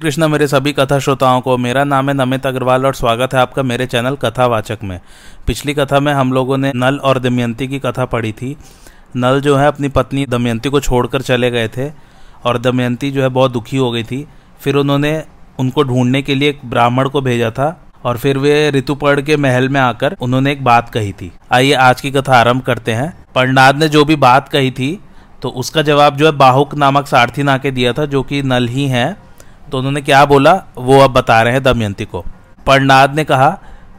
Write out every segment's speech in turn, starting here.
कृष्ण मेरे सभी कथा श्रोताओं को, मेरा नाम है नमित अग्रवाल और स्वागत है आपका मेरे चैनल कथावाचक में। पिछली कथा में हम लोगों ने नल और दमयंती की कथा पढ़ी थी। नल जो है अपनी पत्नी दमयंती को छोड़कर चले गए थे और दमयंती जो है बहुत दुखी हो गई थी। फिर उन्होंने उनको ढूँढने के लिए एक ब्राह्मण को भेजा था और फिर वे ऋतुपर्ण के महल में आकर उन्होंने एक बात कही थी। आइए आज की कथा आरंभ करते हैं। पंडाद ने जो भी बात कही थी तो उसका जवाब जो है बाहुक नामक सारथी ना के दिया था, जो कि नल ही है। तो उन्होंने क्या बोला? वो अब बता रहे हैं दमयंती को। पर्णाद ने कहा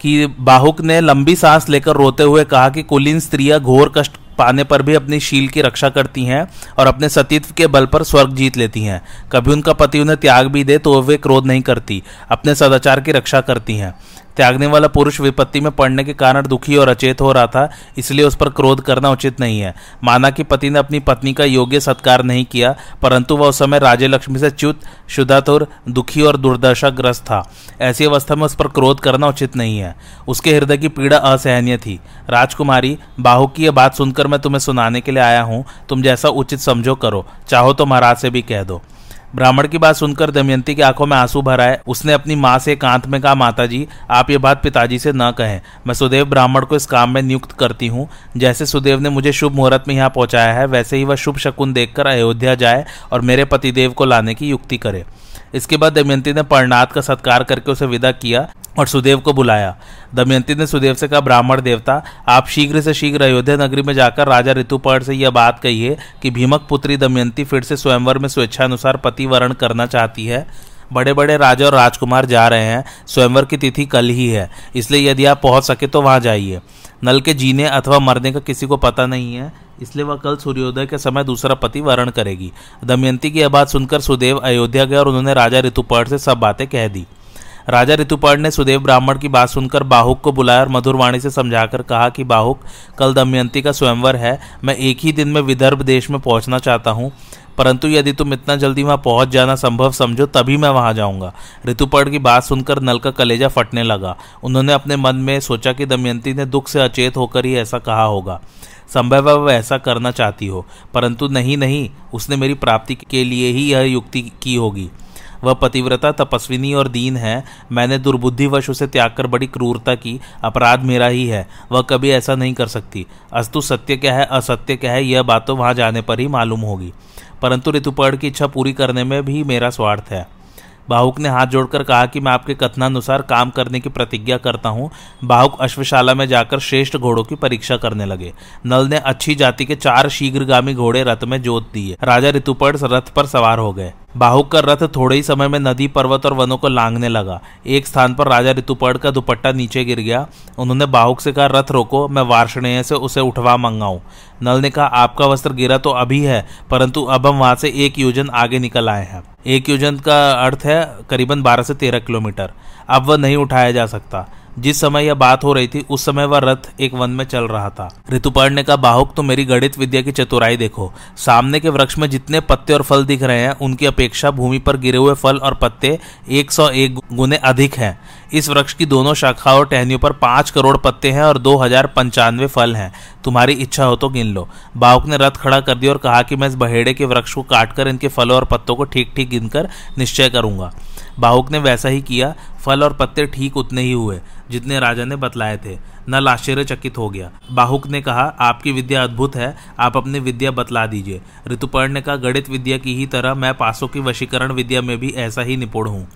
कि बाहुक ने लंबी सांस लेकर रोते हुए कहा कि कुलीन स्त्रियाँ घोर कष्ट पाने पर भी अपनी शील की रक्षा करती हैं और अपने सतीत्व के बल पर स्वर्ग जीत लेती हैं। कभी उनका पति उन्हें त्याग भी दे तो वे क्रोध नहीं करती, अपने सदाचार की रक्षा करती हैं। त्यागने वाला पुरुष विपत्ति में पड़ने के कारण दुखी और अचेत हो रहा था, इसलिए उस पर क्रोध करना उचित नहीं है। माना कि पति ने अपनी पत्नी का योग्य सत्कार नहीं किया, परंतु वह उस समय राजे लक्ष्मी से च्युत शुद्धातुर दुखी और दुर्दशाग्रस्त था। ऐसी अवस्था में उस पर क्रोध करना उचित नहीं है। उसके हृदय की पीड़ा असहनीय थी। राजकुमारी, बाहु की यह बात सुनकर मैं तुम्हें सुनाने के लिए आया हूँ। तुम जैसा उचित समझो करो। चाहो तो महाराज से भी कह दो। ब्राह्मण की बात सुनकर दमयंती की आँखों में आँसू भर आए। उसने अपनी माँ से कांत में कहा माता जी आप ये बात पिताजी से न कहें। मैं सुदेव ब्राह्मण को इस काम में नियुक्त करती हूँ। जैसे सुदेव ने मुझे शुभ मुहूर्त में यहाँ पहुँचाया है, वैसे ही वह शुभ शकुन देखकर अयोध्या जाए और मेरे पतिदेव को लाने की युक्ति करे। इसके बाद दमयंती ने पर्णात का सत्कार करके उसे विदा किया और सुदेव को बुलाया। दमयंती ने सुदेव से कहा, ब्राह्मण देवता, आप शीघ्र से शीघ्र अयोध्या नगरी में जाकर राजा ऋतुपर्ण से यह बात कहिए कि भीमक पुत्री दमयंती फिर से स्वयंवर में स्वेच्छानुसार पति वरण करना चाहती है। बड़े बड़े राजा और राजकुमार जा रहे हैं, स्वयंवर की तिथि कल ही है, इसलिए यदि आप पहुँच सके तो वहाँ जाइए। नल के जीने अथवा मरने का किसी को पता नहीं है। इसलिए वह कल सूर्योदय के समय दूसरा पति वरण करेगी। दमयंती की यह बात सुनकर सुदेव अयोध्या गए और उन्होंने राजा ऋतुपर्ण से सब बातें कह दी। राजा ऋतुपर्ण ने सुदेव ब्राह्मण की बात सुनकर बाहुक को बुलाया और मधुरवाणी से समझाकर कहा कि, बाहुक, कल दमयंती का स्वयंवर है। मैं एक ही दिन में विदर्भ देश में पहुँचना चाहता हूँ। परंतु यदि तुम इतना जल्दी वहाँ पहुँच जाना संभव समझो, तभी मैं वहाँ जाऊँगा। ऋतुपर्ण की बात सुनकर नल का कलेजा फटने लगा। उन्होंने अपने मन में सोचा कि दमयंती ने दुख से अचेत होकर ही ऐसा कहा होगा। संभव है वह ऐसा करना चाहती हो। परंतु नहीं नहीं, उसने मेरी प्राप्ति के लिए ही यह युक्ति की होगी। वह पतिव्रता, तपस्विनी और दीन है। मैंने दुर्बुद्धिवश उसे त्याग कर बड़ी क्रूरता की। अपराध मेरा ही है। वह कभी ऐसा नहीं कर सकती। अस्तु सत्य क्या है, असत्य क्या है, यह बात तो वहाँ जाने पर ही मालूम होगी। परंतु ऋतुपर्ण की इच्छा पूरी करने में भी मेरा स्वार्थ है। बाहुक ने हाथ जोड़कर कहा कि मैं आपके कथनानुसार काम करने की प्रतिज्ञा करता हूँ। बाहुक अश्वशाला में जाकर श्रेष्ठ घोड़ों की परीक्षा करने लगे। नल ने अच्छी जाति के चार शीघ्रगामी घोड़े रथ में जोत दिए। राजा ऋतुपर्ण रथ पर सवार हो गए। बाहुक का रथ थोड़े ही समय में नदी, पर्वत और वनों को लांगने लगा। एक स्थान पर राजा ऋतुपर्ण का दुपट्टा नीचे गिर गया। उन्होंने बाहुक से कहा, रथ रोको, मैं वार्षणेय से उसे उठवा मंगाऊं। नल ने कहा, आपका वस्त्र गिरा तो अभी है, परंतु अब हम वहाँ से एक योजन आगे निकल आए हैं। एक योजन का अर्थ है करीबन 12 से 13 किलोमीटर। अब वह नहीं उठाया जा सकता। जिस समय यह बात हो रही थी, उस समय वह रथ एक वन में चल रहा था। ऋतुपर्ण ने कहा बाहुक तो मेरी गणित विद्या की चतुराई देखो। सामने के वृक्ष में जितने पत्ते और फल दिख रहे हैं, उनकी अपेक्षा भूमि पर गिरे हुए फल और पत्ते 101 गुने अधिक हैं। इस वृक्ष की दोनों शाखा और टहनियों पर पाँच करोड़ पत्ते हैं और दो हज़ार पंचानवे फल हैं। तुम्हारी इच्छा हो तो गिन लो। बाहुक ने रथ खड़ा कर दिया और कहा कि मैं इस बहेड़े के वृक्ष को काटकर इनके फलों और पत्तों को ठीक ठीक गिनकर निश्चय करूँगा। बाहुक ने वैसा ही किया। फल और पत्ते ठीक उतने ही हुए, जितने राजा ने बतलाए थे। नल आश्चर्यचकित हो गया। बाहुक ने कहा, आपकी विद्या अद्भुत है, आप अपनी विद्या बतला दीजिए। ऋतुपर्ण ने कहा गणित विद्या की ही तरह मैं पासों की वशीकरण विद्या में भी ऐसा ही निपुण हूँ।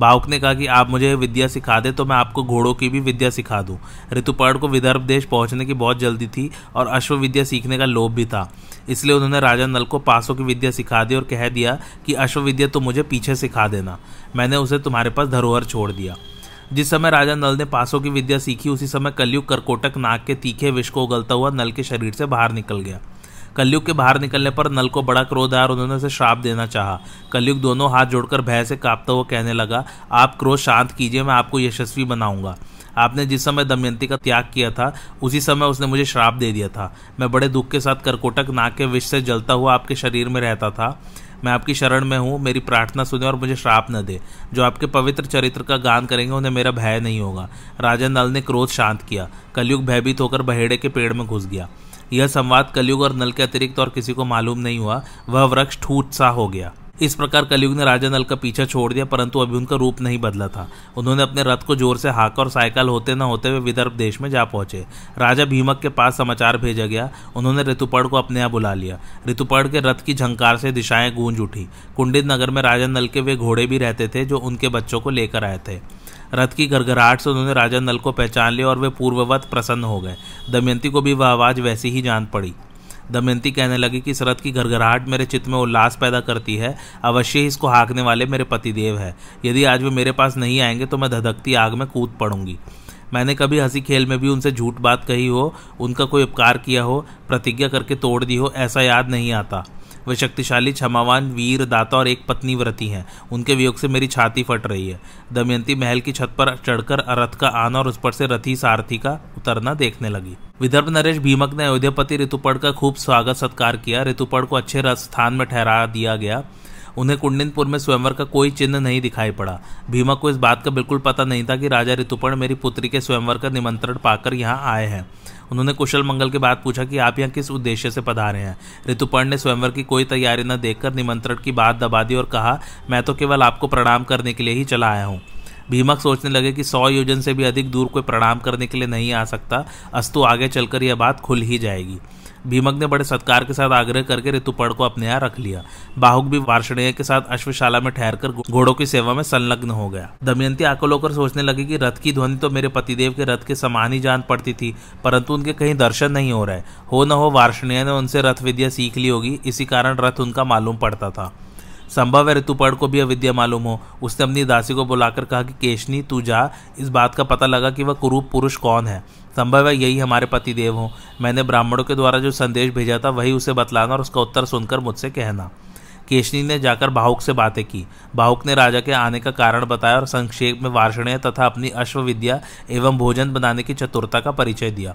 बाहुक ने कहा कि आप मुझे विद्या सिखा दे तो मैं आपको घोड़ों की भी विद्या सिखा दूँ। ऋतुपर्ण को विदर्भ देश पहुँचने की बहुत जल्दी थी और अश्व विद्या सीखने का लोभ भी था। इसलिए उन्होंने राजा नल को पासों की विद्या सिखा दी और कह दिया कि अश्व विद्या तो मुझे पीछे सिखा देना। मैंने उसे तुम्हारे पास धरोहर छोड़ दिया। जिस समय राजा नल ने पासों की विद्या सीखी, उसी समय कलयुग करकोटक नाक के तीखे विष को उगलता हुआ नल के शरीर से बाहर निकल गया। कलयुग के बाहर निकलने पर नल को बड़ा क्रोध आया और उन्होंने उसे श्राप देना चाहा। कलयुग दोनों हाथ जोड़कर भय से कांपता हुआ कहने लगा, आप क्रोध शांत कीजिए, मैं आपको यशस्वी बनाऊँगा। आपने जिस समय दमयंती का त्याग किया था, उसी समय उसने मुझे श्राप दे दिया था। मैं बड़े दुख के साथ करकोटक नाक के विष से जलता हुआ आपके शरीर में रहता था। मैं आपकी शरण में हूँ, मेरी प्रार्थना सुने और मुझे श्राप न दे। जो आपके पवित्र चरित्र का गान करेंगे, उन्हें मेरा भय नहीं होगा। राजा नल ने क्रोध शांत किया। कलयुग भयभीत होकर बहेड़े के पेड़ में घुस गया। यह संवाद कलयुग और नल के अतिरिक्त और किसी को मालूम नहीं हुआ। वह वृक्ष ठूट सा हो गया। इस प्रकार कलयुग ने राजा नल का पीछा छोड़ दिया, परंतु अभी उनका रूप नहीं बदला था। उन्होंने अपने रथ को ज़ोर से हाका और साइकिल होते न होते हुए विदर्भ देश में जा पहुँचे। राजा भीमक के पास समाचार भेजा गया। उन्होंने ऋतुपर्ण को अपने यहाँ बुला लिया। ऋतुपर्ण के रथ की झंकार से दिशाएँ गूंज उठी। कुंडित नगर में राजा नल के वे घोड़े भी रहते थे, जो उनके बच्चों को लेकर आए थे। रथ की गरगराहट से उन्होंने राजा नल को पहचान लिया और वे पूर्ववत प्रसन्न हो गए। दमयंती को भी वह आवाज़ वैसी ही जान पड़ी। दमयंती कहने लगी कि इस रथ की घरघराहट मेरे चित्त में उल्लास पैदा करती है, अवश्य ही इसको हाँकने वाले मेरे पतिदेव है। यदि आज वे मेरे पास नहीं आएँगे तो मैं धधकती आग में कूद पड़ूँगी। मैंने कभी हँसी खेल में भी उनसे झूठ बात कही हो, उनका कोई उपकार किया हो, प्रतिज्ञा करके तोड़ दी हो, ऐसा याद नहीं आता। वे शक्तिशाली क्षमावान वीर, दाता और एक पत्नी व्रती हैं। उनके वियोग से मेरी छाती फट रही है। दमयंती महल की छत पर चढ़कर रथ का आना और उस पर से रथी सारथी का उतरना देखने लगी। विदर्भ नरेश भीमक ने अयोध्यापति ऋतुपड़ का खूब स्वागत सत्कार किया। ऋतुपड़ को अच्छे स्थान में ठहरा दिया गया। उन्हें कुंडिनपुर में स्वयंवर का कोई चिन्ह नहीं दिखाई पड़ा। भीमक को इस बात का बिल्कुल पता नहीं था कि राजा ऋतुपर्ण मेरी पुत्री के स्वयंवर का निमंत्रण पाकर यहाँ आए हैं। उन्होंने कुशल मंगल के बाद पूछा कि आप यहाँ किस उद्देश्य से पधारे हैं? ऋतुपर्ण ने स्वयंवर की कोई तैयारी न देखकर निमंत्रण की बात दबा दी और कहा, मैं तो केवल आपको प्रणाम करने के लिए ही चला आया हूँ। भीमक सोचने लगे कि सौ योजन से भी अधिक दूर कोई प्रणाम करने के लिए नहीं आ सकता। अस्तु आगे चलकर यह बात खुल ही जाएगी। भीमक ने बड़े सत्कार के साथ आग्रह करके ऋतुपर्ण को अपने यहाँ रख लिया। बाहुक भी वार्षणेय के साथ अश्वशाला में ठहरकर घोड़ों की सेवा में संलग्न हो गया। दमयंती आकल होकर सोचने लगी कि रथ की ध्वनि तो मेरे पतिदेव के रथ के समान ही जान पड़ती थी, परंतु उनके कहीं दर्शन नहीं हो रहे। हो न हो वार्षणेय ने उनसे रथ विद्या सीख ली होगी, इसी कारण रथ उनका मालूम पड़ता था। संभव है ऋतुपर्ण को भी अविद्या मालूम हो। उसने अपनी दासी को बुलाकर कहा कि, केशनी, तू जा। इस बात का पता लगा कि वह कुरूप पुरुष कौन है। संभव है यही हमारे पति देव हो। मैंने ब्राह्मणों के द्वारा जो संदेश भेजा था, वही उसे बतलाना और उसका उत्तर सुनकर मुझसे कहना। केशनी ने जाकर बाहुक से बातें की। बाहुक ने राजा के आने का कारण बताया और संक्षेप में वार्षणीय तथा अपनी अश्वविद्या एवं भोजन बनाने की चतुरता का परिचय दिया।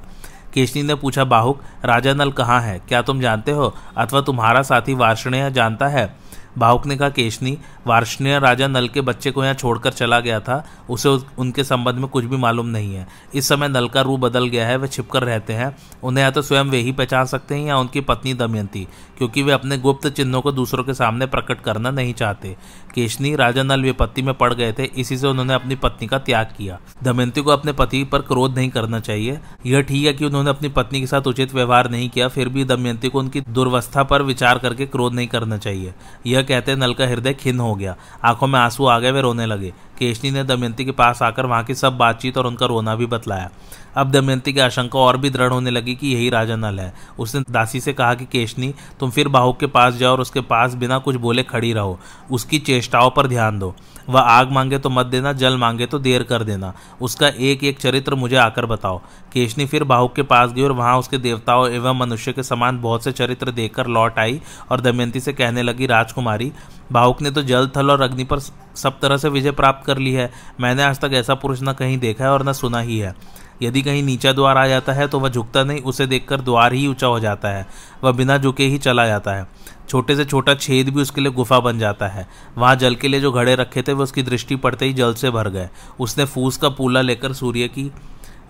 केशनी ने पूछा, बाहुक, राजा नल कहाँ है? क्या तुम जानते हो? अथवा तुम्हारा साथी वार्षणीय जानता है? भावुक ने कहा केशनी वार्षणीय राजा नल के बच्चे को यहाँ छोड़कर चला गया था। उसे उनके संबंध में कुछ भी मालूम नहीं है। इस समय नल का रूप बदल गया है, वे छिपकर रहते हैं। उन्हें या तो स्वयं वे ही पहचान सकते हैं या उनकी पत्नी दमयंती, क्योंकि वे अपने गुप्त चिन्हों को दूसरों के सामने प्रकट करना नहीं चाहते। केशनी, राजा नल विपत्ति में पड़ गए थे, इसी से उन्होंने अपनी पत्नी का त्याग किया। दमयंती को अपने पति पर क्रोध नहीं करना चाहिए। यह ठीक है कि उन्होंने अपनी पत्नी के साथ उचित व्यवहार नहीं किया, फिर भी दमयंती को उनकी दुर्वस्था पर विचार करके क्रोध नहीं करना चाहिए। यह कहते नल का हृदय खिन्न हो गया। आँखों में आँसू आ गए, वे रोने लगे। केशनी ने दमयंती के पास आकर वहाँ की सब बातचीत और उनका रोना भी बतलाया। अब दमयंती की आशंका और भी दृढ़ होने लगी कि यही राजा नल है। उसने दासी से कहा कि, केशनी, तुम फिर बाहुक के पास जाओ और उसके पास बिना कुछ बोले खड़ी रहो। उसकी चेष्टाओं पर ध्यान दो। वह आग मांगे तो मत देना, जल मांगे तो देर कर देना। उसका एक एक चरित्र मुझे आकर बताओ। केशनी फिर बाहुक के पास गई और वहाँ उसके देवताओं एवं मनुष्य के समान बहुत से चरित्र देखकर लौट आई और दमयंती से कहने लगी, राजकुमारी, बाहुक ने तो जल, थल और अग्नि पर सब तरह से विजय प्राप्त कर ली है। मैंने आज तक ऐसा पुरुष न कहीं देखा है और न सुना ही है। यदि कहीं नीचा द्वार आ जाता है तो वह झुकता नहीं, उसे देखकर द्वार ही ऊँचा हो जाता है, वह बिना झुके ही चला जाता है। छोटे से छोटा छेद भी उसके लिए गुफा बन जाता है। वहाँ जल के लिए जो घड़े रखे थे, वह उसकी दृष्टि पड़ते ही जल से भर गए। उसने फूस का पूला लेकर सूर्य की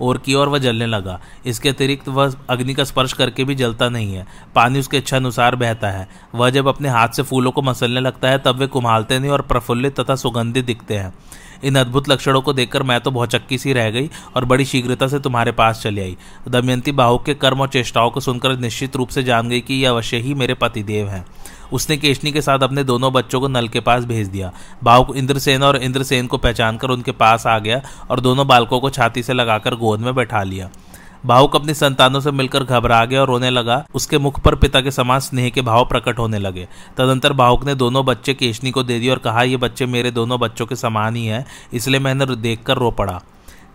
ओर की और वह जलने लगा। इसके अतिरिक्त वह अग्नि का स्पर्श करके भी जलता नहीं है। पानी उसके इच्छा अनुसार बहता है। वह जब अपने हाथ से फूलों को मसलने लगता है, तब वे कुम्हालते नहीं और प्रफुल्लित तथा सुगंधित दिखते हैं। इन अद्भुत लक्षणों को देखकर मैं तो बहुत चक्की सी रह गई और बड़ी शीघ्रता से तुम्हारे पास चली आई। दमयंती बाहुक के कर्म और चेष्टाओं को सुनकर निश्चित रूप से जान गई कि यह अवश्य ही मेरे पतिदेव हैं। उसने केशनी के साथ अपने दोनों बच्चों को नल के पास भेज दिया। बाहुक इंद्रसेन और इंद्रसेन को पहचान कर उनके पास आ गया और दोनों बालकों को छाती से लगाकर गोद में बैठा लिया। भावुक अपनी संतानों से मिलकर घबरा गया और रोने लगा। उसके मुख पर पिता के समान स्नेह के भाव प्रकट होने लगे। तदंतर भावुक ने दोनों बच्चे केशनी को दे दिए और कहा, ये बच्चे मेरे दोनों बच्चों के समान ही हैं, इसलिए मैंने देखकर रो पड़ा।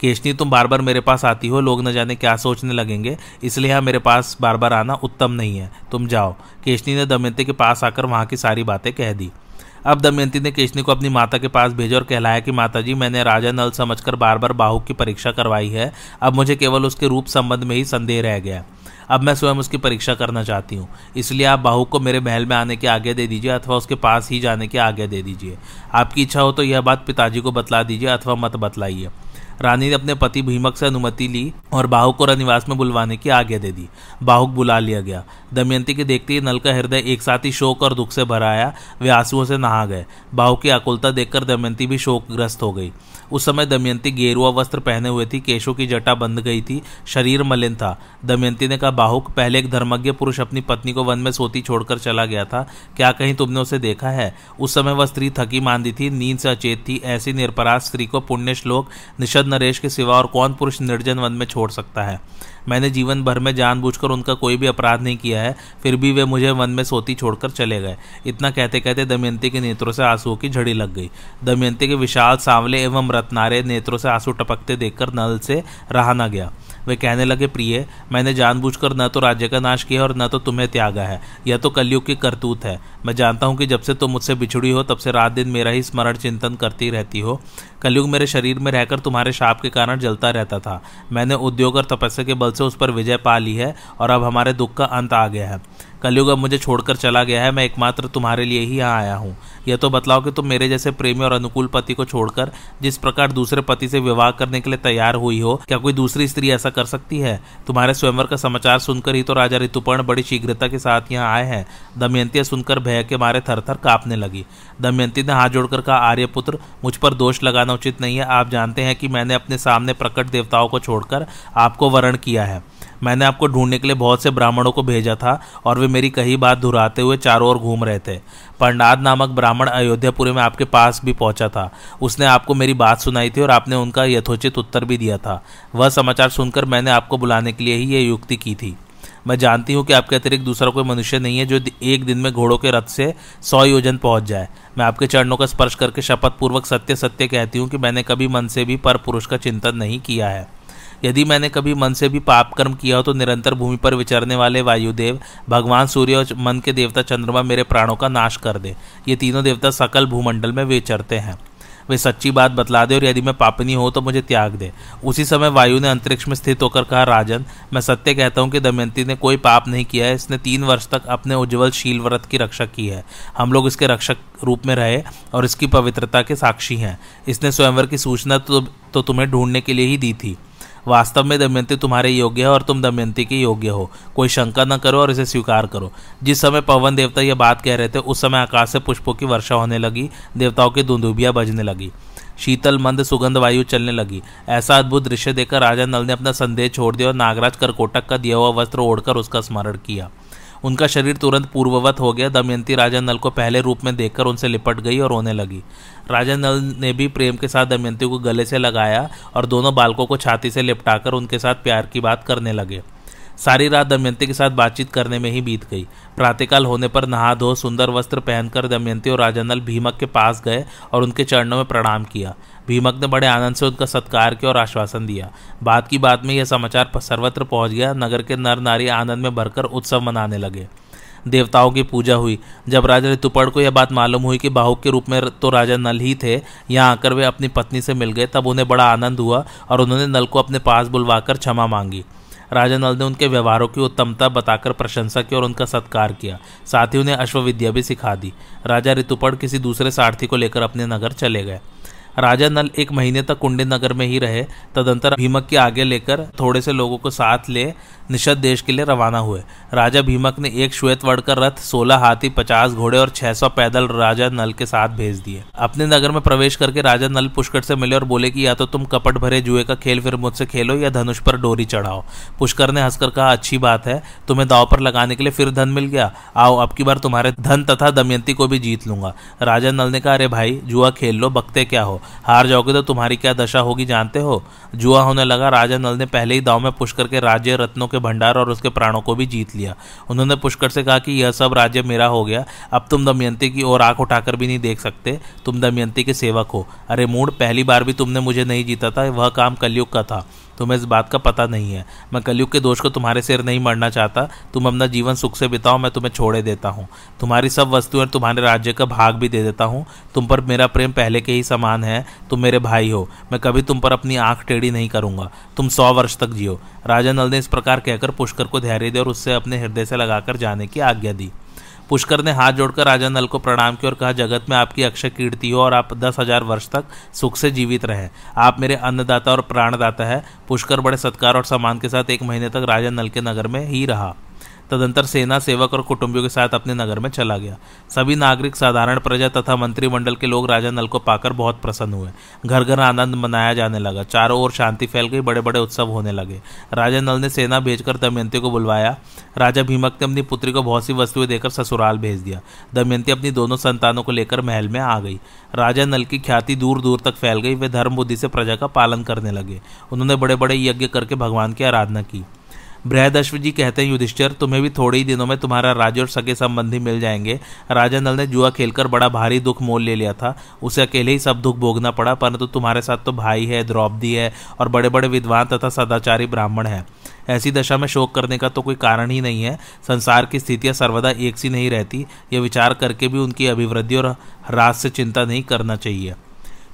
केशनी, तुम बार बार मेरे पास आती हो, लोग न जाने क्या सोचने लगेंगे, इसलिए यहाँ मेरे पास बार बार आना उत्तम नहीं है। तुम जाओ। केशनी ने दमयंती के पास आकर वहाँ की सारी बातें कह दी। अब दमयंती ने केशनी को अपनी माता के पास भेजा और कहलाया कि माता जी मैंने राजा नल समझकर बार बार बाहु की परीक्षा करवाई है। अब मुझे केवल उसके रूप संबंध में ही संदेह रह गया। अब मैं स्वयं उसकी परीक्षा करना चाहती हूँ। इसलिए आप बाहु को मेरे महल में आने की आज्ञा दे दीजिए अथवा उसके पास ही जाने की आज्ञा दे दीजिए। आपकी इच्छा हो तो यह बात पिताजी को बतला दीजिए अथवा मत बतलाइए। रानी ने अपने पति भीमक से अनुमति ली और बाहुक को रनिवास में बुलवाने की आज्ञा दे दी। बाहुक बुला लिया गया। दमयंती के देखते ही नल का हृदय एक साथ ही शोक और दुख से भरा आया। वे आंसुओं से नहा गए। बाहुक की आकुलता देखकर दमयंती भी शोकग्रस्त हो गई। उस समय दमयंती गेरुआ वस्त्र पहने हुए थी, केशों की जटा बंद गई थी, शरीर मलिन था। दमयंती ने कहा, बाहुक, पहले एक धर्मज्ञ पुरुष अपनी पत्नी को वन में सोती छोड़कर चला गया था। क्या कहीं तुमने उसे देखा है? उस समय वह स्त्री थकी मांदी थी, नींद से अचेत थी। ऐसी निरपराध स्त्री को पुण्य श्लोक, निषद नरेश के सिवा और कौन पुरुष निर्जन वन में छोड़ सकता है? मैंने जीवन भर में जानबूझकर उनका कोई भी अपराध नहीं किया है, फिर भी वे मुझे वन में सोती छोड़कर चले गए। इतना कहते कहते दमयंती के नेत्रों से आंसुओं की झड़ी लग गई। दमयंती के विशाल सांवले एवं रत्नारे नेत्रों से आँसू टपकते देखकर नल से रहा न गया। वे कहने लगे, प्रिय, मैंने जानबूझकर न तो राज्य का नाश किया और न तो तुम्हें त्यागा है। यह तो कलयुग की करतूत है। मैं जानता हूँ कि जब से तुम मुझसे बिछड़ी हो, तब से रात दिन मेरा ही स्मरण चिंतन करती रहती हो। कलयुग मेरे शरीर में रहकर तुम्हारे शाप के कारण जलता रहता था। मैंने उद्योग और तपस्या के बल से उस पर विजय पा ली है और अब हमारे दुख का अंत आ गया है। कलयुग अब मुझे छोड़कर चला गया है, मैं एकमात्र तुम्हारे लिए ही यहाँ आया हूँ। यह तो बतलाओ कि तुम मेरे जैसे प्रेमी और अनुकूल पति को छोड़कर जिस प्रकार दूसरे पति से विवाह करने के लिए तैयार हुई हो, क्या कोई दूसरी स्त्री ऐसा कर सकती है? तुम्हारे स्वयंवर का समाचार सुनकर ही तो राजा ऋतुपर्ण बड़ी शीघ्रता के साथ यहाँ आए हैं। दमयंती सुनकर भय के मारे थर थर कांपने लगी। दमयंती ने हाथ जोड़कर कहा, आर्यपुत्र, मुझ पर दोष लगाना उचित नहीं है। आप जानते हैं कि मैंने अपने सामने प्रकट देवताओं को छोड़कर आपको वर्ण किया है। मैंने आपको ढूँढने के लिए बहुत से ब्राह्मणों को भेजा था और वे मेरी कही बात दोहराते हुए चारों ओर घूम रहे थे। पंडाद नामक ब्राह्मण अयोध्यापुरी में आपके पास भी पहुँचा था। उसने आपको मेरी बात सुनाई थी और आपने उनका यथोचित उत्तर भी दिया था। वह समाचार सुनकर मैंने आपको बुलाने के लिए ही ये युक्ति की थी। मैं जानती हूँ कि आपके अतिरिक्त दूसरा कोई मनुष्य नहीं है जो एक दिन में घोड़ों के रथ से सौ योजन पहुँच जाए। मैं आपके चरणों का स्पर्श करके शपथ पूर्वक सत्य सत्य कहती हूँ कि मैंने कभी मन से भी पर पुरुष का चिंतन नहीं किया है। यदि मैंने कभी मन से भी पाप कर्म किया हो तो निरंतर भूमि पर विचरने वाले वायुदेव भगवान सूर्य और मन के देवता चंद्रमा मेरे प्राणों का नाश कर दे। ये तीनों देवता सकल भूमंडल में विचरते हैं। वे सच्ची बात बतला दे और यदि मैं पापनी हो तो मुझे त्याग दे। उसी समय वायु ने अंतरिक्ष में स्थित होकर कहा राजन मैं सत्य कहता हूँ कि दमयंती ने कोई पाप नहीं किया है। इसने तीन वर्ष तक अपने उज्जवल शील व्रत की रक्षा की है। हम लोग इसके रक्षक रूप में रहे और इसकी पवित्रता के साक्षी हैं। इसने स्वयंवर की सूचना तो, तो तुम्हें ढूँढने के लिए ही दी थी। वास्तव में दमयंती तुम्हारे योग्य है और तुम दमयंती के योग्य हो। कोई शंका न करो और इसे स्वीकार करो। जिस समय पवन देवता यह बात कह रहे थे, उस समय आकाश से पुष्पों की वर्षा होने लगी, देवताओं की धुंधुबियाँ बजने लगी। शीतल, मंद, सुगंध, वायु चलने लगी। ऐसा अद्भुत दृश्य देखकर राजा नल ने अपना संदेश छोड़ दिया और नागराज करकोटक का दिया हुआ वस्त्र ओढ़कर उसका स्मरण किया। उनका शरीर तुरंत पूर्ववत हो गया। दमयंती राजा नल को पहले रूप में देखकर उनसे लिपट गई और रोने लगी। राजा नल ने भी प्रेम के साथ दमयंती को गले से लगाया और दोनों बालकों को छाती से लिपटाकर उनके साथ प्यार की बात करने लगे। सारी रात दमयंती के साथ बातचीत करने में ही बीत गई। प्रातःकाल होने पर नहा धो सुंदर वस्त्र पहनकर दमयंती और राजानल भीमक के पास गए और उनके चरणों में प्रणाम किया। भीमक ने बड़े आनंद से उनका सत्कार किया और आश्वासन दिया। बात की बात में यह समाचार सर्वत्र पहुँच गया। नगर के नर नारी आनंद में भरकर उत्सव मनाने लगे। देवताओं की पूजा हुई। जब राजा ऋतुपर्ण को यह बात मालूम हुई कि बाहुक के रूप में तो राजा नल ही थे, यहाँ आकर वे अपनी पत्नी से मिल गए, तब उन्हें बड़ा आनंद हुआ और उन्होंने नल को अपने पास बुलवाकर क्षमा मांगी। राजा नल ने उनके व्यवहारों की उत्तमता बताकर प्रशंसा की और उनका सत्कार किया। साथ ही उन्हें अश्वविद्या भी सिखा दी। राजा ऋतुपर्ण किसी दूसरे सारथी को लेकर अपने नगर चले गए। राजा नल एक महीने तक कुंडी नगर में ही रहे, तदंतर भीमक के आगे लेकर थोड़े से लोगों को साथ ले निषद देश के लिए रवाना हुए। राजा भीमक ने एक श्वेत वर्ड का रथ, सोलह हाथी, पचास घोड़े और छह सौ पैदल राजा नल के साथ भेज दिए। अपने नगर में प्रवेश करके राजा नल पुष्कर से मिले और बोले कि या तो तुम कपट भरे जुए का खेल फिर मुझसे खेलो या धनुष पर डोरी चढ़ाओ। पुष्कर ने हंसकर कहा, अच्छी बात है, तुम्हें दाव पर लगाने के लिए फिर धन मिल गया। आओ, अब की बार तुम्हारे धन तथा दमयंती को भी जीत लूँगा। राजा नल ने कहा, अरे भाई, जुआ खेल लो, बकते क्या हो? हार जाओगे तो तुम्हारी क्या दशा होगी, जानते हो? जुआ होने लगा, राजा नल ने पहले ही दाव में पुष्कर के राज्य रत्नों के भंडार और उसके प्राणों को भी जीत लिया। उन्होंने पुष्कर से कहा कि यह सब राज्य मेरा हो गया। अब तुम दमयंती की ओर आँख उठाकर भी नहीं देख सकते। तुम दमयंती के सेवक हो। अरे मूड, पहली बार भी तुमने मुझे नहीं जीता था। वह काम कलयुग का था। तुम्हें इस बात का पता नहीं है। मैं कलयुग के दोष को तुम्हारे सिर नहीं मरना चाहता। तुम अपना जीवन सुख से बिताओ, मैं तुम्हें छोड़े देता हूँ। तुम्हारी सब वस्तुएँ तुम्हारे राज्य का भाग भी दे देता हूँ। तुम पर मेरा प्रेम पहले के ही समान है। तुम मेरे भाई हो। मैं कभी तुम पर अपनी आँख टेढ़ी नहीं करूँगा। तुम सौ वर्ष तक जियो। राजा नल ने इस प्रकार कहकर पुष्कर को धैर्य दिया और उससे अपने हृदय से लगाकर जाने की आज्ञा दी। पुष्कर ने हाथ जोड़कर राजा नल को प्रणाम किया और कहा, जगत में आपकी अक्षय कीर्ति हो और आप दस हज़ार वर्ष तक सुख से जीवित रहें। आप मेरे अन्नदाता और प्राणदाता है। पुष्कर बड़े सत्कार और सम्मान के साथ एक महीने तक राजा नल के नगर में ही रहा। तदंतर सेना, सेवक और कुटुंबियों के साथ अपने नगर में चला गया। सभी नागरिक, साधारण प्रजा तथा मंत्रिमंडल के लोग राजा नल को पाकर बहुत प्रसन्न हुए। घर घर आनंद मनाया जाने लगा। चारों ओर शांति फैल गई बड़े बड़े उत्सव होने लगे। राजा नल ने सेना भेजकर दमयंती को बुलवाया। राजा भीमक ने अपनी पुत्री को बहुत सी वस्तुएँ देकर ससुराल भेज दिया। दमयंती अपनी दोनों संतानों को लेकर महल में आ गई। राजा नल की ख्याति दूर दूर तक फैल गई। वे धर्म बुद्धि से प्रजा का पालन करने लगे। उन्होंने बड़े बड़े यज्ञ करके भगवान की आराधना की। बृहदश्व जी कहते हैं, युधिष्ठिर, तुम्हें भी थोड़े ही दिनों में तुम्हारा राज्य और सगे संबंधी मिल जाएँगे। राजा नल ने जुआ खेलकर बड़ा भारी दुख मोल ले लिया था। उसे अकेले ही सब दुख भोगना पड़ा, परंतु तुम्हारे साथ तो भाई है, द्रौपदी है और बड़े बड़े विद्वान तथा सदाचारी ब्राह्मण है। ऐसी दशा में शोक करने का तो कोई कारण ही नहीं है। संसार की स्थितियाँ सर्वदा एक सी नहीं रहती। यह विचार करके भी उनकी अभिवृद्धि और ह्रास से चिंता नहीं करना चाहिए।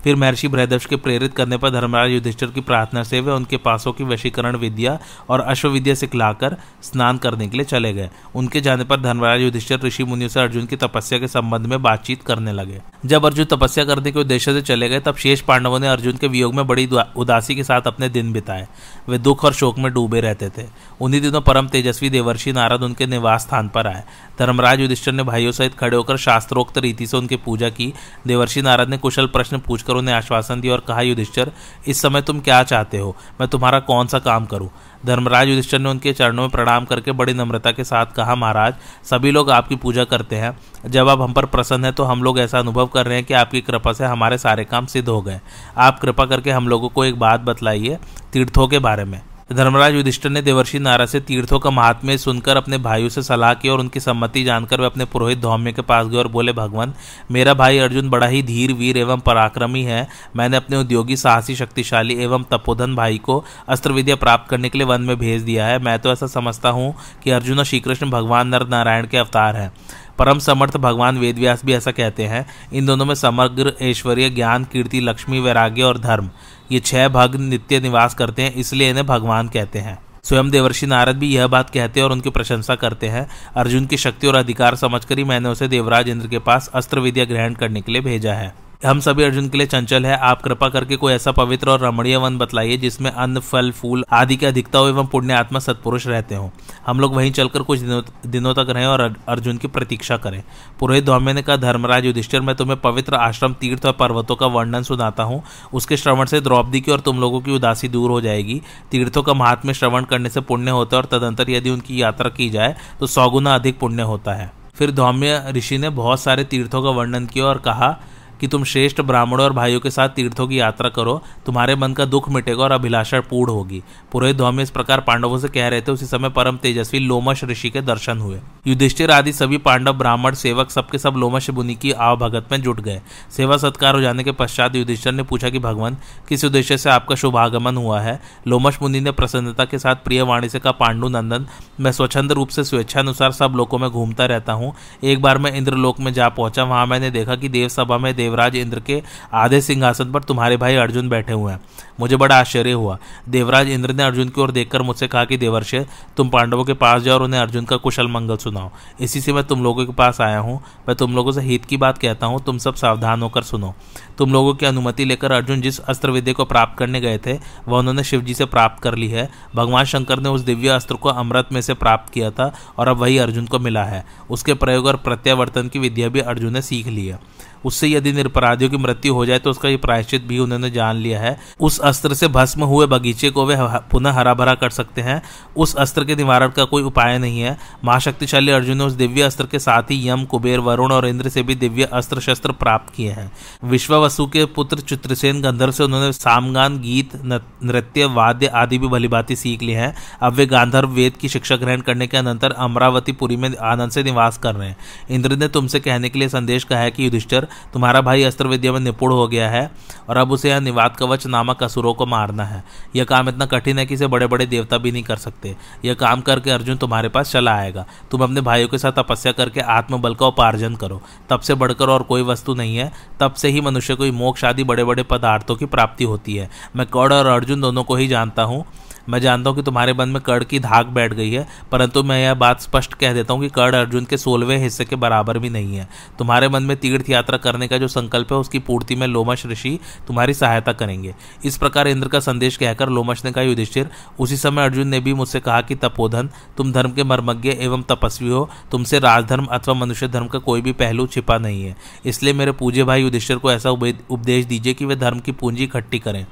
फिर महर्षि बृहदर्श के प्रेरित करने पर धर्मराज युधिष्ठिर की प्रार्थना से वे उनके पासों की वशीकरण विद्या और अश्वविद्या सिखलाकर स्नान करने के लिए चले गए। उनके जाने पर धर्मराज युधिष्ठिर, ऋषि मुनियों से अर्जुन की तपस्या के संबंध में बातचीत करने लगे। जब अर्जुन तपस्या करने के उद्देश्य से चले गए, तब शेष पांडवों ने अर्जुन के वियोग में बड़ी उदासी के साथ अपने दिन बिताए। वे दुख और शोक में डूबे रहते थे। उन्हीं दिनों परम तेजस्वी देवर्षि नारद उनके निवास स्थान पर आए। धर्मराज युधिष्ठिर ने भाइयों सहित खड़े होकर शास्त्रोक्त रीति से उनकी पूजा की। देवर्षि नारद ने कुशल प्रश्न पूछकर उन्हें आश्वासन दिया और कहा, युधिष्ठर, इस समय तुम क्या चाहते हो? मैं तुम्हारा कौन सा काम करूँ? धर्मराज युधिष्ठर ने उनके चरणों में प्रणाम करके बड़ी नम्रता के साथ कहा, महाराज, सभी लोग आपकी पूजा करते हैं। जब आप हम पर प्रसन्न हैं तो हम लोग ऐसा अनुभव कर रहे हैं कि आपकी कृपा से हमारे सारे काम सिद्ध हो गए। आप कृपा करके हम लोगों को एक बात बतलाइए तीर्थों के बारे में। धर्मराज युधिष्ठिर ने देवर्षि नारा से तीर्थों का महात्म्य सुनकर अपने भाइयों से सलाह की और उनकी सम्मति जानकर वे अपने पुरोहित धौम्य के पास गए और बोले, भगवान, मेरा भाई अर्जुन बड़ा ही धीर, वीर एवं पराक्रमी है। मैंने अपने उद्योगी, साहसी, शक्तिशाली एवं तपोधन भाई को अस्त्र विद्या प्राप्त करने के लिए वन में भेज दिया है। मैं तो ऐसा समझता हूँ कि अर्जुन और श्रीकृष्ण भगवान नर नारायण के अवतार हैं। परम समर्थ भगवान वेदव्यास भी ऐसा कहते हैं, इन दोनों में समग्र ऐश्वर्य, ज्ञान, कीर्ति, लक्ष्मी, वैराग्य और धर्म, ये छह भाग नित्य निवास करते हैं, इसलिए इन्हें भगवान कहते हैं। स्वयं देवर्षि नारद भी यह बात कहते हैं और उनकी प्रशंसा करते हैं, अर्जुन की शक्ति और अधिकार समझकर ही मैंने उसे देवराज इंद्र के पास अस्त्र विद्या ग्रहण करने के लिए भेजा है। हम सभी अर्जुन के लिए चंचल है। आप कृपा करके कोई ऐसा पवित्र और रमणीय वन बतलाइए जिसमें अन्न, फल, फूल आदि की अधिकता हो एवं पुण्य आत्मा सत्पुरुष रहते हो। हम लोग वहीं चलकर कुछ दिनों दिनों तक रहें और अर्जुन की प्रतीक्षा करें। पुरोहित धौम्य ने कहा, धर्मराज युधिष्ठिर, मैं तुम्हें पवित्र आश्रम, तीर्थ और पर्वतों का वर्णन सुनाता हूँ। उसके श्रवण से द्रौपदी की और तुम लोगों की उदासी दूर हो जाएगी। तीर्थों का महात्म्य श्रवण करने से पुण्य होता है और तदंतर यदि उनकी यात्रा की जाए तो सौगुना अधिक पुण्य होता है। फिर धौम्य ऋषि ने बहुत सारे तीर्थों का वर्णन किया और कहा कि तुम श्रेष्ठ ब्राह्मणों और भाइयों के साथ तीर्थों की यात्रा करो, तुम्हारे मन का दुख मिटेगा और अभिलाषा पूर्ण होगी। पुरोहित धौम्य इस प्रकार पांडवों से कह रहे थे, उसी समय परम तेजस्वी लोमश ऋषि के दर्शन हुए। युधिष्ठिर आदि सभी पांडव, ब्राह्मण, सेवक सबके सब लोमश मुनि की आव भगत में जुट गए। सेवा सत्कार हो जाने के पश्चात युधिष्ठिर ने पूछा कि, भगवान, किस उद्देश्य से आपका शुभागमन हुआ है? लोमश मुनि ने प्रसन्नता के साथ प्रिय वाणी से कहा, पांडु नंदन, मैं स्वच्छंद रूप से स्वेच्छानुसार सब लोगों में घूमता रहता हूँ। एक बार मैं इंद्रलोक में जा पहुँचा, वहाँ मैंने देखा कि देव सभा में देवराज इंद्र के आधे सिंहासन पर तुम्हारे भाई अर्जुन बैठे हुए हैं। मुझे बड़ा आश्चर्य हुआ। देवराज इंद्र ने अर्जुन की ओर देखकर मुझसे कहा कि देवर्षे, तुम पांडवों के पास जाओ और उन्हें अर्जुन का कुशल मंगल सुनाओ। इसी से मैं तुम लोगों के पास आया हूँ। मैं तुम लोगों से हित की बात कहता हूँ। तुम सब सावधान होकर सुनो। तुम लोगों की अनुमति लेकर अर्जुन जिस अस्त्र विद्या को प्राप्त करने गए थे, वह उन्होंने शिवजी से प्राप्त कर ली है। भगवान शंकर ने उस दिव्य अस्त्र को अमृत में से प्राप्त किया था और अब वही अर्जुन को मिला है। उसके प्रयोग और प्रत्यावर्तन की विद्या भी अर्जुन ने सीख ली है। उससे यदि निरपराधियों की मृत्यु हो जाए तो उसका ये प्रायश्चित भी उन्होंने जान लिया है। उस अस्त्र से भस्म हुए बगीचे को वे पुनः हरा भरा कर सकते हैं। उस अस्त्र के निवारण का कोई उपाय नहीं है। महाशक्तिशाली अर्जुन ने उस दिव्य अस्त्र के साथ ही यम, कुबेर, वरुण और इंद्र से भी दिव्य अस्त्र शस्त्र प्राप्त किए हैं। विश्ववसु के पुत्र चित्रसेन गंधर्व से उन्होंने सामगान, गीत नृत्य, वाद्य आदि भी भलीभांति सीख लिए हैं। अब वे गांधर्व वेद की शिक्षा ग्रहण करने के अनंतर अमरावतीपुरी में आनंद से निवास कर रहे हैं। इंद्र ने तुमसे कहने के लिए संदेश कहा है कि युधिष्ठर, तुम्हारा भाई अस्त्र विद्या में निपुण हो गया है और अब उसे यह निवाद कवच नामक असुरों को मारना है। यह काम इतना कठिन है कि इसे बड़े बड़े देवता भी नहीं कर सकते। यह काम करके अर्जुन तुम्हारे पास चला आएगा। तुम अपने भाइयों के साथ तपस्या करके आत्मबल का उपार्जन करो। तब से बढ़कर और कोई वस्तु नहीं है। तब से ही मनुष्य को मोक्ष आदि बड़े बड़े पदार्थों की प्राप्ति होती है। मैं कौड़ और अर्जुन दोनों को ही जानता हूँ। मैं जानता हूँ कि तुम्हारे मन में कर्ण की धाक बैठ गई है, परंतु मैं यह बात स्पष्ट कह देता हूँ कि कर्ण अर्जुन के सोलहवें हिस्से के बराबर भी नहीं है। तुम्हारे मन में तीर्थ यात्रा करने का जो संकल्प है, उसकी पूर्ति में लोमश ऋषि तुम्हारी सहायता करेंगे। इस प्रकार इंद्र का संदेश कहकर लोमश ने कहा, युधिष्ठिर, उसी समय अर्जुन ने भी मुझसे कहा कि तपोधन, तुम धर्म के मर्मज्ञ एवं तपस्वी हो, तुमसे राजधर्म अथवा मनुष्य धर्म का कोई भी पहलू छिपा नहीं है। इसलिए मेरे पूज्य भाई युधिष्ठिर को ऐसा उपदेश दीजिए कि वे धर्म की पूंजी इकट्ठी करें।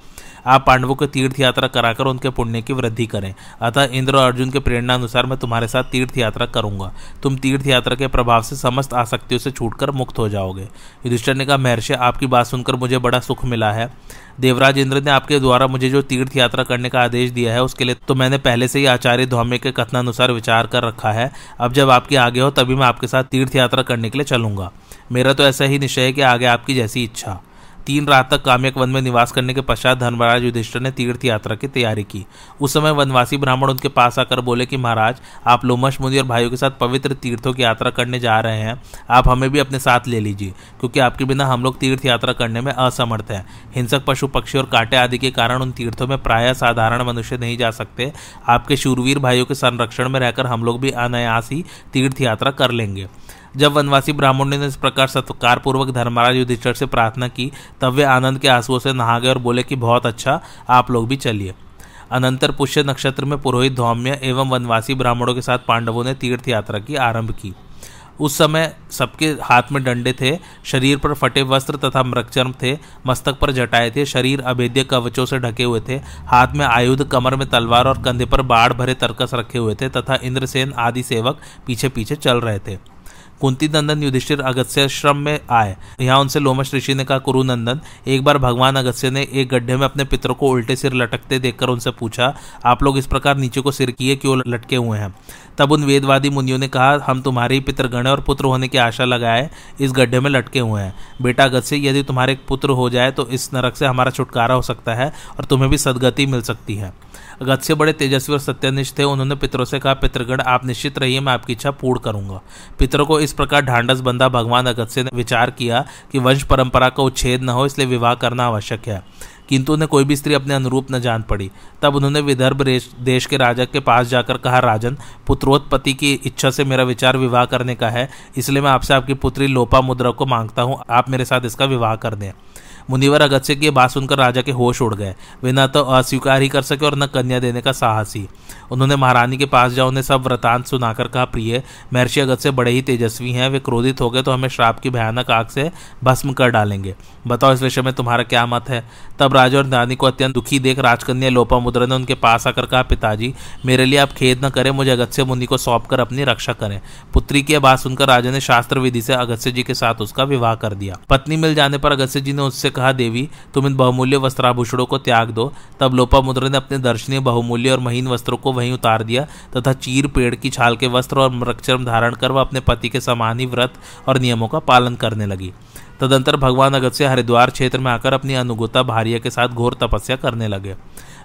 आप पांडवों को तीर्थ यात्रा कराकर उनके पुण्य की वृद्धि करें। अतः इंद्र और अर्जुन के प्रेरणा अनुसार मैं तुम्हारे साथ तीर्थ यात्रा करूँगा। तुम तीर्थ यात्रा के प्रभाव से समस्त आसक्तियों से छूटकर मुक्त हो जाओगे। युधिष्ठर ने कहा, महर्षि, आपकी बात सुनकर मुझे बड़ा सुख मिला है। देवराज इंद्र ने आपके द्वारा मुझे जो तीर्थ यात्रा करने का आदेश दिया है, उसके लिए तो मैंने पहले से ही आचार्य धौम्य के कथनानुसार विचार कर रखा है। अब जब आपके आगे हो, तभी मैं आपके साथ तीर्थ यात्रा करने के लिए चलूँगा। मेरा तो ऐसा ही निश्चय है कि आगे आपकी जैसी इच्छा। तीन रात तक काम्यक वन में निवास करने के पश्चात धर्मराज युधिष्ठर ने तीर्थ यात्रा की तैयारी की। उस समय वनवासी ब्राह्मण उनके पास आकर बोले कि, महाराज, आप लोमश मुनि और भाइयों के साथ पवित्र तीर्थों की यात्रा करने जा रहे हैं। आप हमें भी अपने साथ ले लीजिए, क्योंकि आपके बिना हम लोग तीर्थ यात्रा करने में असमर्थ हैं। हिंसक पशु पक्षी और कांटे आदि के कारण उन तीर्थों में प्राय साधारण मनुष्य नहीं जा सकते। आपके शूरवीर भाइयों के संरक्षण में रहकर हम लोग भी अनायास ही तीर्थ यात्रा कर लेंगे। जब वनवासी ब्राह्मणों ने इस प्रकार सत्कार पूर्वक धर्मराज युधिष्ठर से प्रार्थना की, तब वे आनंद के आंसुओं से नहा गए और बोले कि बहुत अच्छा आप लोग भी चलिए। अनंतर पुष्य नक्षत्र में पुरोहित धौम्य एवं वनवासी ब्राह्मणों के साथ पांडवों ने तीर्थ यात्रा की आरंभ की। उस समय सबके हाथ में डंडे थे, शरीर पर फटे वस्त्र तथा मृगचर्म थे, मस्तक पर जटाए थे, शरीर अभेद्य कवचों से ढके हुए थे, हाथ में आयुध, कमर में तलवार और कंधे पर बाढ़ भरे तरकस रखे हुए थे तथा इंद्रसेन आदि सेवक पीछे पीछे चल रहे थे। कुंती नंदन युधिष्ठिर अगस्त्य श्रम में आए। यहाँ उनसे लोमश ऋषि ने कहा कुरु नंदन एक बार भगवान अगस्त्य ने एक गड्ढे में अपने पितरों को उल्टे सिर लटकते देखकर उनसे पूछा, आप लोग इस प्रकार नीचे को सिर किए क्यों लटके हुए हैं? तब उन वेदवादी मुनियों ने कहा, हम तुम्हारे पितर गण और पुत्र होने की आशा लगाए इस गड्ढे में लटके हुए हैं। बेटा अगस्त्य, यदि तुम्हारे पुत्र हो जाए तो इस नरक से हमारा छुटकारा हो सकता है और तुम्हें भी सदगति मिल सकती है। अगत्य बड़े तेजस्वी और सत्यनिष्ठ थे। उन्होंने पितरों से कहा, पितृगण, आप निश्चित रहिए, मैं आपकी इच्छा पूर्ण करूँगा। पितरों को इस प्रकार ढांडस बंधा भगवान अगत्य ने विचार किया कि वंश परंपरा का उच्छेद न हो, इसलिए विवाह करना आवश्यक है। किंतु उन्हें कोई भी स्त्री अपने अनुरूप न जान पड़ी। तब उन्होंने विदर्भ देश के राजा के पास जाकर कहा, राजन, पुत्रोत्पत्ति की इच्छा से मेरा विचार विवाह करने का है, इसलिए मैं आपसे आपकी पुत्री लोपा मुद्रा को माँगता हूँ। आप मेरे साथ इसका विवाह कर दें। मुनिवर अगत्य की बात सुनकर राजा के होश उड़ गए। वे न तो अस्वीकार ही कर सके और न कन्या देने का साहस। ही उन्होंने महारानी के पास जाओ, उन्हें सब वृतांत सुनाकर कहा, प्रिय, महर्षि अगत्य बड़े ही तेजस्वी हैं। वे क्रोधित हो गए तो हमें श्राप की भयानक आग से भस्म कर डालेंगे। बताओ, इस विषय में तुम्हारा क्या मत है? तब राजा और रानी को अत्यंत दुखी देख राजकन्या लोपा मुद्रा ने उनके पास आकर कहा, पिताजी, मेरे लिए आप खेद न करें, मुझे अगत्य मुनि को सौंप कर अपनी रक्षा करें। पुत्री की बात सुनकर राजा ने शास्त्र विधि से अगत्य जी के साथ उसका विवाह कर दिया। पत्नी मिल जाने पर अगत्य जी ने उससे कहा, देवी, तुम इन बहुमूल्य वस्त्राभूषणों को त्याग दो। तब लोपा मुद्रा ने अपने दर्शनीय बहुमूल्य और महीन वस्त्रों को वहीं उतार दिया तथा चीर, पेड़ की छाल के वस्त्र और मृक्षरम धारण कर वह अपने पति के समान ही व्रत और नियमों का पालन करने लगी। तदंतर भगवान अगत्य हरिद्वार क्षेत्र में आकर अपनी अनुगुता भार्य के साथ घोर तपस्या करने लगे।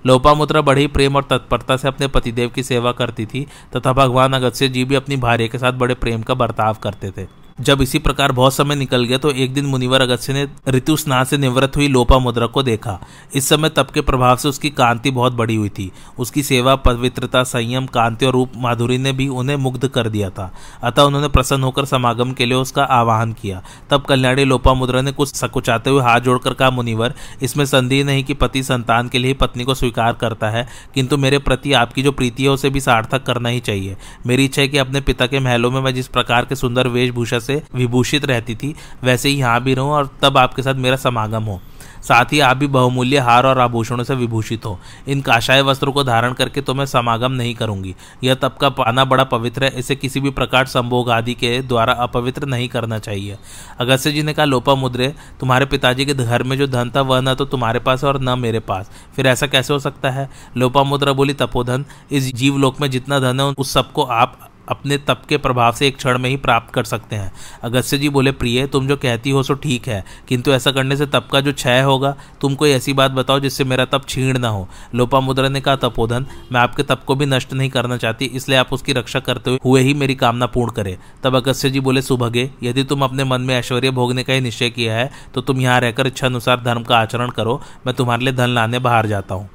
लोपामुद्रा बड़ी प्रेम और तत्परता से अपने पतिदेव की सेवा करती थी तथा भगवान अगत्य जी भी अपनी भार्य के साथ बड़े प्रेम का बर्ताव करते थे। जब इसी प्रकार बहुत समय निकल गया तो एक दिन मुनिवर अगस्त्य ने ऋतु स्नान से निवृत्त हुई लोपा मुद्रा को देखा। इस समय तप के प्रभाव से उसकी कांति बहुत बड़ी हुई थी। उसकी सेवा, पवित्रता, संयम, कांति और रूप माधुरी ने भी उन्हें मुग्ध कर दिया था। अतः उन्होंने प्रसन्न होकर समागम के लिए उसका आवाहन किया। तब कल्याणी लोपा मुद्रा ने कुछ सकुचाते हुए हाथ जोड़कर कहा, मुनिवर, इसमें संदेह नहीं कि पति संतान के लिए पत्नी को स्वीकार करता है, किंतु मेरे प्रति आपकी जो प्रीति है, उसे भी सार्थक करना ही चाहिए। मेरी इच्छा है कि अपने पिता के महलों में मैं जिस प्रकार के सुंदर वेशभूषा से विभूषित रहती थी, वैसे ही यहाँ भी रहूँ और तब आपके साथ मेरा समागम हो। साथ ही आप भी बहुमूल्य हार और आभूषणों से विभूषित हो। इन काशाय वस्त्रों को धारण करके तो मैं समागम नहीं करूँगी। यह तब का पाना बड़ा पवित्र है, इसे किसी भी प्रकार संभोग आदि के द्वारा अपवित्र नहीं करना चाहिए। अगस्त्य जी ने कहा, लोपा मुद्रे, तुम्हारे पिताजी के घर में जो धन था वह न तो तुम्हारे पास और न मेरे पास। फिर ऐसा कैसे हो सकता है? लोपा मुद्रा बोली, तपोधन, इस जीवलोक में जितना धन है उस सबको आप अपने तप के प्रभाव से एक क्षण में ही प्राप्त कर सकते हैं। अगस्त्य जी बोले, प्रिय, तुम जो कहती हो सो ठीक है, किंतु ऐसा करने से तप का जो क्षय होगा, तुम कोई ऐसी बात बताओ जिससे मेरा तप छीण ना हो। लोपा मुद्रा ने कहा, तपोधन, मैं आपके तप को भी नष्ट नहीं करना चाहती, इसलिए आप उसकी रक्षा करते हुए ही मेरी कामना पूर्ण करें। तब अगस्त्य जी बोले, सुभगे, यदि तुम अपने मन में ऐश्वर्य भोगने का ही निश्चय किया है तो तुम यहाँ रहकर इच्छा अनुसार धर्म का आचरण करो, मैं तुम्हारे लिए धन लाने बाहर जाता हूँ।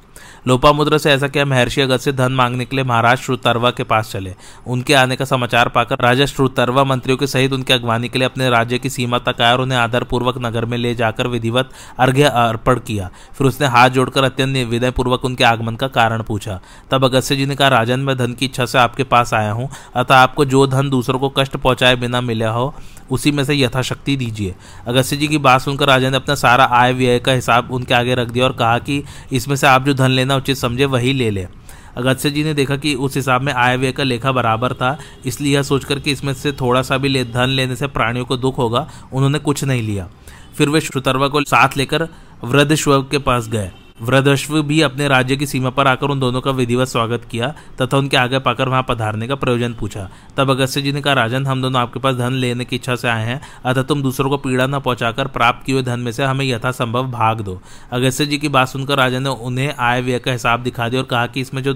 लोपामुद्रा से ऐसा किया महर्षि अगस्त्य धन मांगने के लिए महाराज श्रुतर्वा के पास चले। उनके आने का समाचार पाकर राजा श्रुतर्वा मंत्रियों के सहित उनके अगवानी के लिए अपने राज्य की सीमा तक आया और उन्हें आदरपूर्वक नगर में ले जाकर विधिवत अर्घ्य अर्पण किया। फिर उसने हाथ जोड़कर अत्यंत विदय पूर्वक उनके आगमन का कारण पूछा। तब अगस्त्य जी ने कहा, राजन, मैं धन की इच्छा से आपके पास आया हूँ, अतः आपको जो धन दूसरों को कष्ट पहुँचाए बिना मिला हो, उसी में से यथाशक्ति दीजिए। अगस्त्य जी की बात सुनकर राजा ने अपना सारा आय व्यय का हिसाब उनके आगे रख दिया और कहा कि इसमें से आप जो धन लेना उचित समझे वही ले लें। अगस्त्य जी ने देखा कि उस हिसाब में आय व्यय का लेखा बराबर था, इसलिए यह सोचकर कि इसमें से थोड़ा सा भी ले, धन लेने से प्राणियों को दुख होगा, उन्होंने कुछ नहीं लिया। फिर वे श्रुतर्वा को साथ लेकर वृद्ध शुभ के पास गए। वृद्धश्व भी अपने राज्य की सीमा पर आकर उन दोनों का विधिवत स्वागत किया तथा उनके आगे पाकर वहाँ पधारने का प्रयोजन पूछा। तब अगस्त्य जी ने कहा, राजन, हम दोनों आपके पास धन लेने की इच्छा से आए हैं, अतः तुम दूसरों को पीड़ा न पहुंचाकर प्राप्त किए धन में से हमें यथासंभव भाग दो। अगस्त्य जी की बात सुनकर राजा ने उन्हें आय व्यय का हिसाब दिखा दिया और कहा कि इसमें जो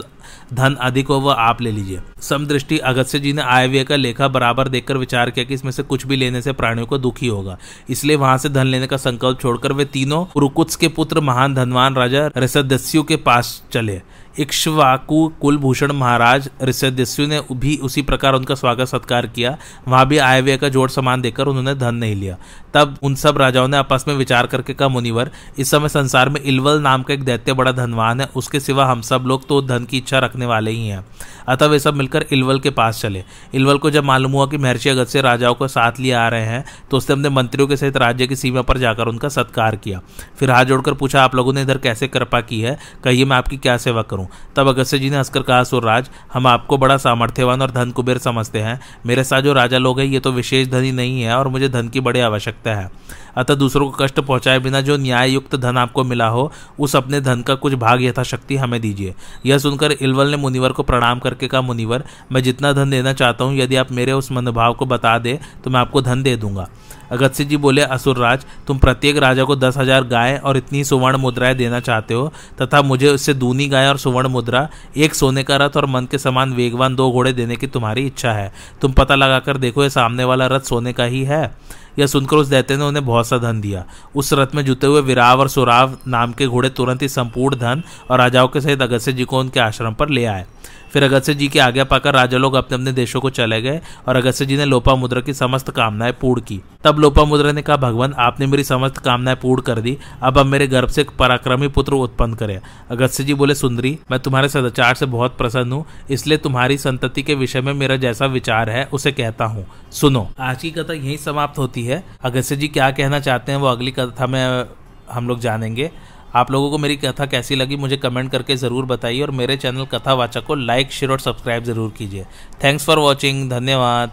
धन अधिक हो वह आप ले लीजिए। समदृष्टि, अगस्त्य जी ने आय व्यय का लेखा बराबर देखकर विचार किया कि इसमें से कुछ भी लेने से प्राणियों को दुखी होगा। इसलिए वहाँ से धन लेने का संकल्प छोड़कर वे तीनों रुकुत्स के पुत्र, महान धनवान राजा रसदस्यु के पास चले। इक्ष्वाकु कुलभूषण महाराज ऋषदस्यु ने भी उसी प्रकार उनका स्वागत सत्कार किया। वहाँ भी आय व्यय का जोड़ सामान देकर उन्होंने धन नहीं लिया। तब उन सब राजाओं ने आपस में विचार करके कहा, मुनिवर, इस समय संसार में इलवल नाम का एक दैत्य बड़ा धनवान है। उसके सिवा हम सब लोग तो धन की इच्छा रखने वाले ही हैं। अतः वे सब मिलकर इलवल के पास चले। इलवल को जब मालूम हुआ कि महर्षि अगस्त्य राजाओं को साथ लिए आ रहे हैं तो उसने अपने मंत्रियों के सहित राज्य की सीमा पर जाकर उनका सत्कार किया। फिर हाथ जोड़कर पूछा, आप लोगों ने इधर कैसे कृपा की है? कहिए मैं आपकी क्या सेवा करूँ? तब अगस्त्य जी ने हंसकर कहा सुरराज हम आपको बड़ा सामर्थ्यवान और धन कुबेर समझते हैं। मेरे साथ जो राजा लोग हैं, ये तो विशेष धनी नहीं है और मुझे धन की बड़ी आवश्यकता है। अतः दूसरों को कष्ट पहुँचाए बिना जो न्याय युक्त धन आपको मिला हो, उस अपने धन का कुछ भाग यथाशक्ति हमें दीजिए। यह सुनकर इलवल ने मुनिवर को प्रणाम करके कहा, मुनिवर, मैं जितना धन देना चाहता हूँ, यदि आप मेरे उस मनोभाव को बता दे तो मैं आपको धन दे दूँगा। अगत्य जी बोले असुरराज तुम प्रत्येक राजा को दस हज़ार गाय और इतनी सुवर्ण मुद्राएँ देना चाहते हो, तथा मुझे उससे दूनी गाय और सुवर्ण मुद्रा, एक सोने का रथ और मन के समान वेगवान दो घोड़े देने की तुम्हारी इच्छा है। तुम पता लगाकर देखो, ये सामने वाला रथ सोने का ही है। यह सुनकर उस दैत्य ने उन्हें बहुत सा धन दिया। उस रथ में जुते हुए विराव और सुराव नाम के घोड़े तुरंत ही संपूर्ण धन और राजाओं के सहित अगस्त्य जी को उनके आश्रम पर ले आए। फिर अगस्त्य जी की आज्ञा पाकर राजा लोग अपने अपने देशों को चले गए और अगस्त्य जी ने लोपा मुद्रा की समस्त कामनाएँ पूर्ण की। तब लोपा मुद्रा ने कहा, भगवान, आपने मेरी समस्त कामनाएँ पूर्ण कर दी, अब अब मेरे गर्भ से एक पराक्रमी पुत्र उत्पन्न करे। अगस्त्य जी बोले, सुंदरी, मैं तुम्हारे सदाचार से बहुत प्रसन्न हूँ, इसलिए तुम्हारी संतति के विषय में मेरा जैसा विचार है, उसे कहता हूँ। सुनो, आज की कथा यही समाप्त होती है। अगस्त्य जी क्या कहना चाहते हैं, वो अगली कथा में हम लोग जानेंगे। आप लोगों को मेरी कथा कैसी लगी मुझे कमेंट करके ज़रूर बताइए और मेरे चैनल कथावाचक को लाइक, शेयर और सब्सक्राइब ज़रूर कीजिए। थैंक्स फॉर वॉचिंग धन्यवाद।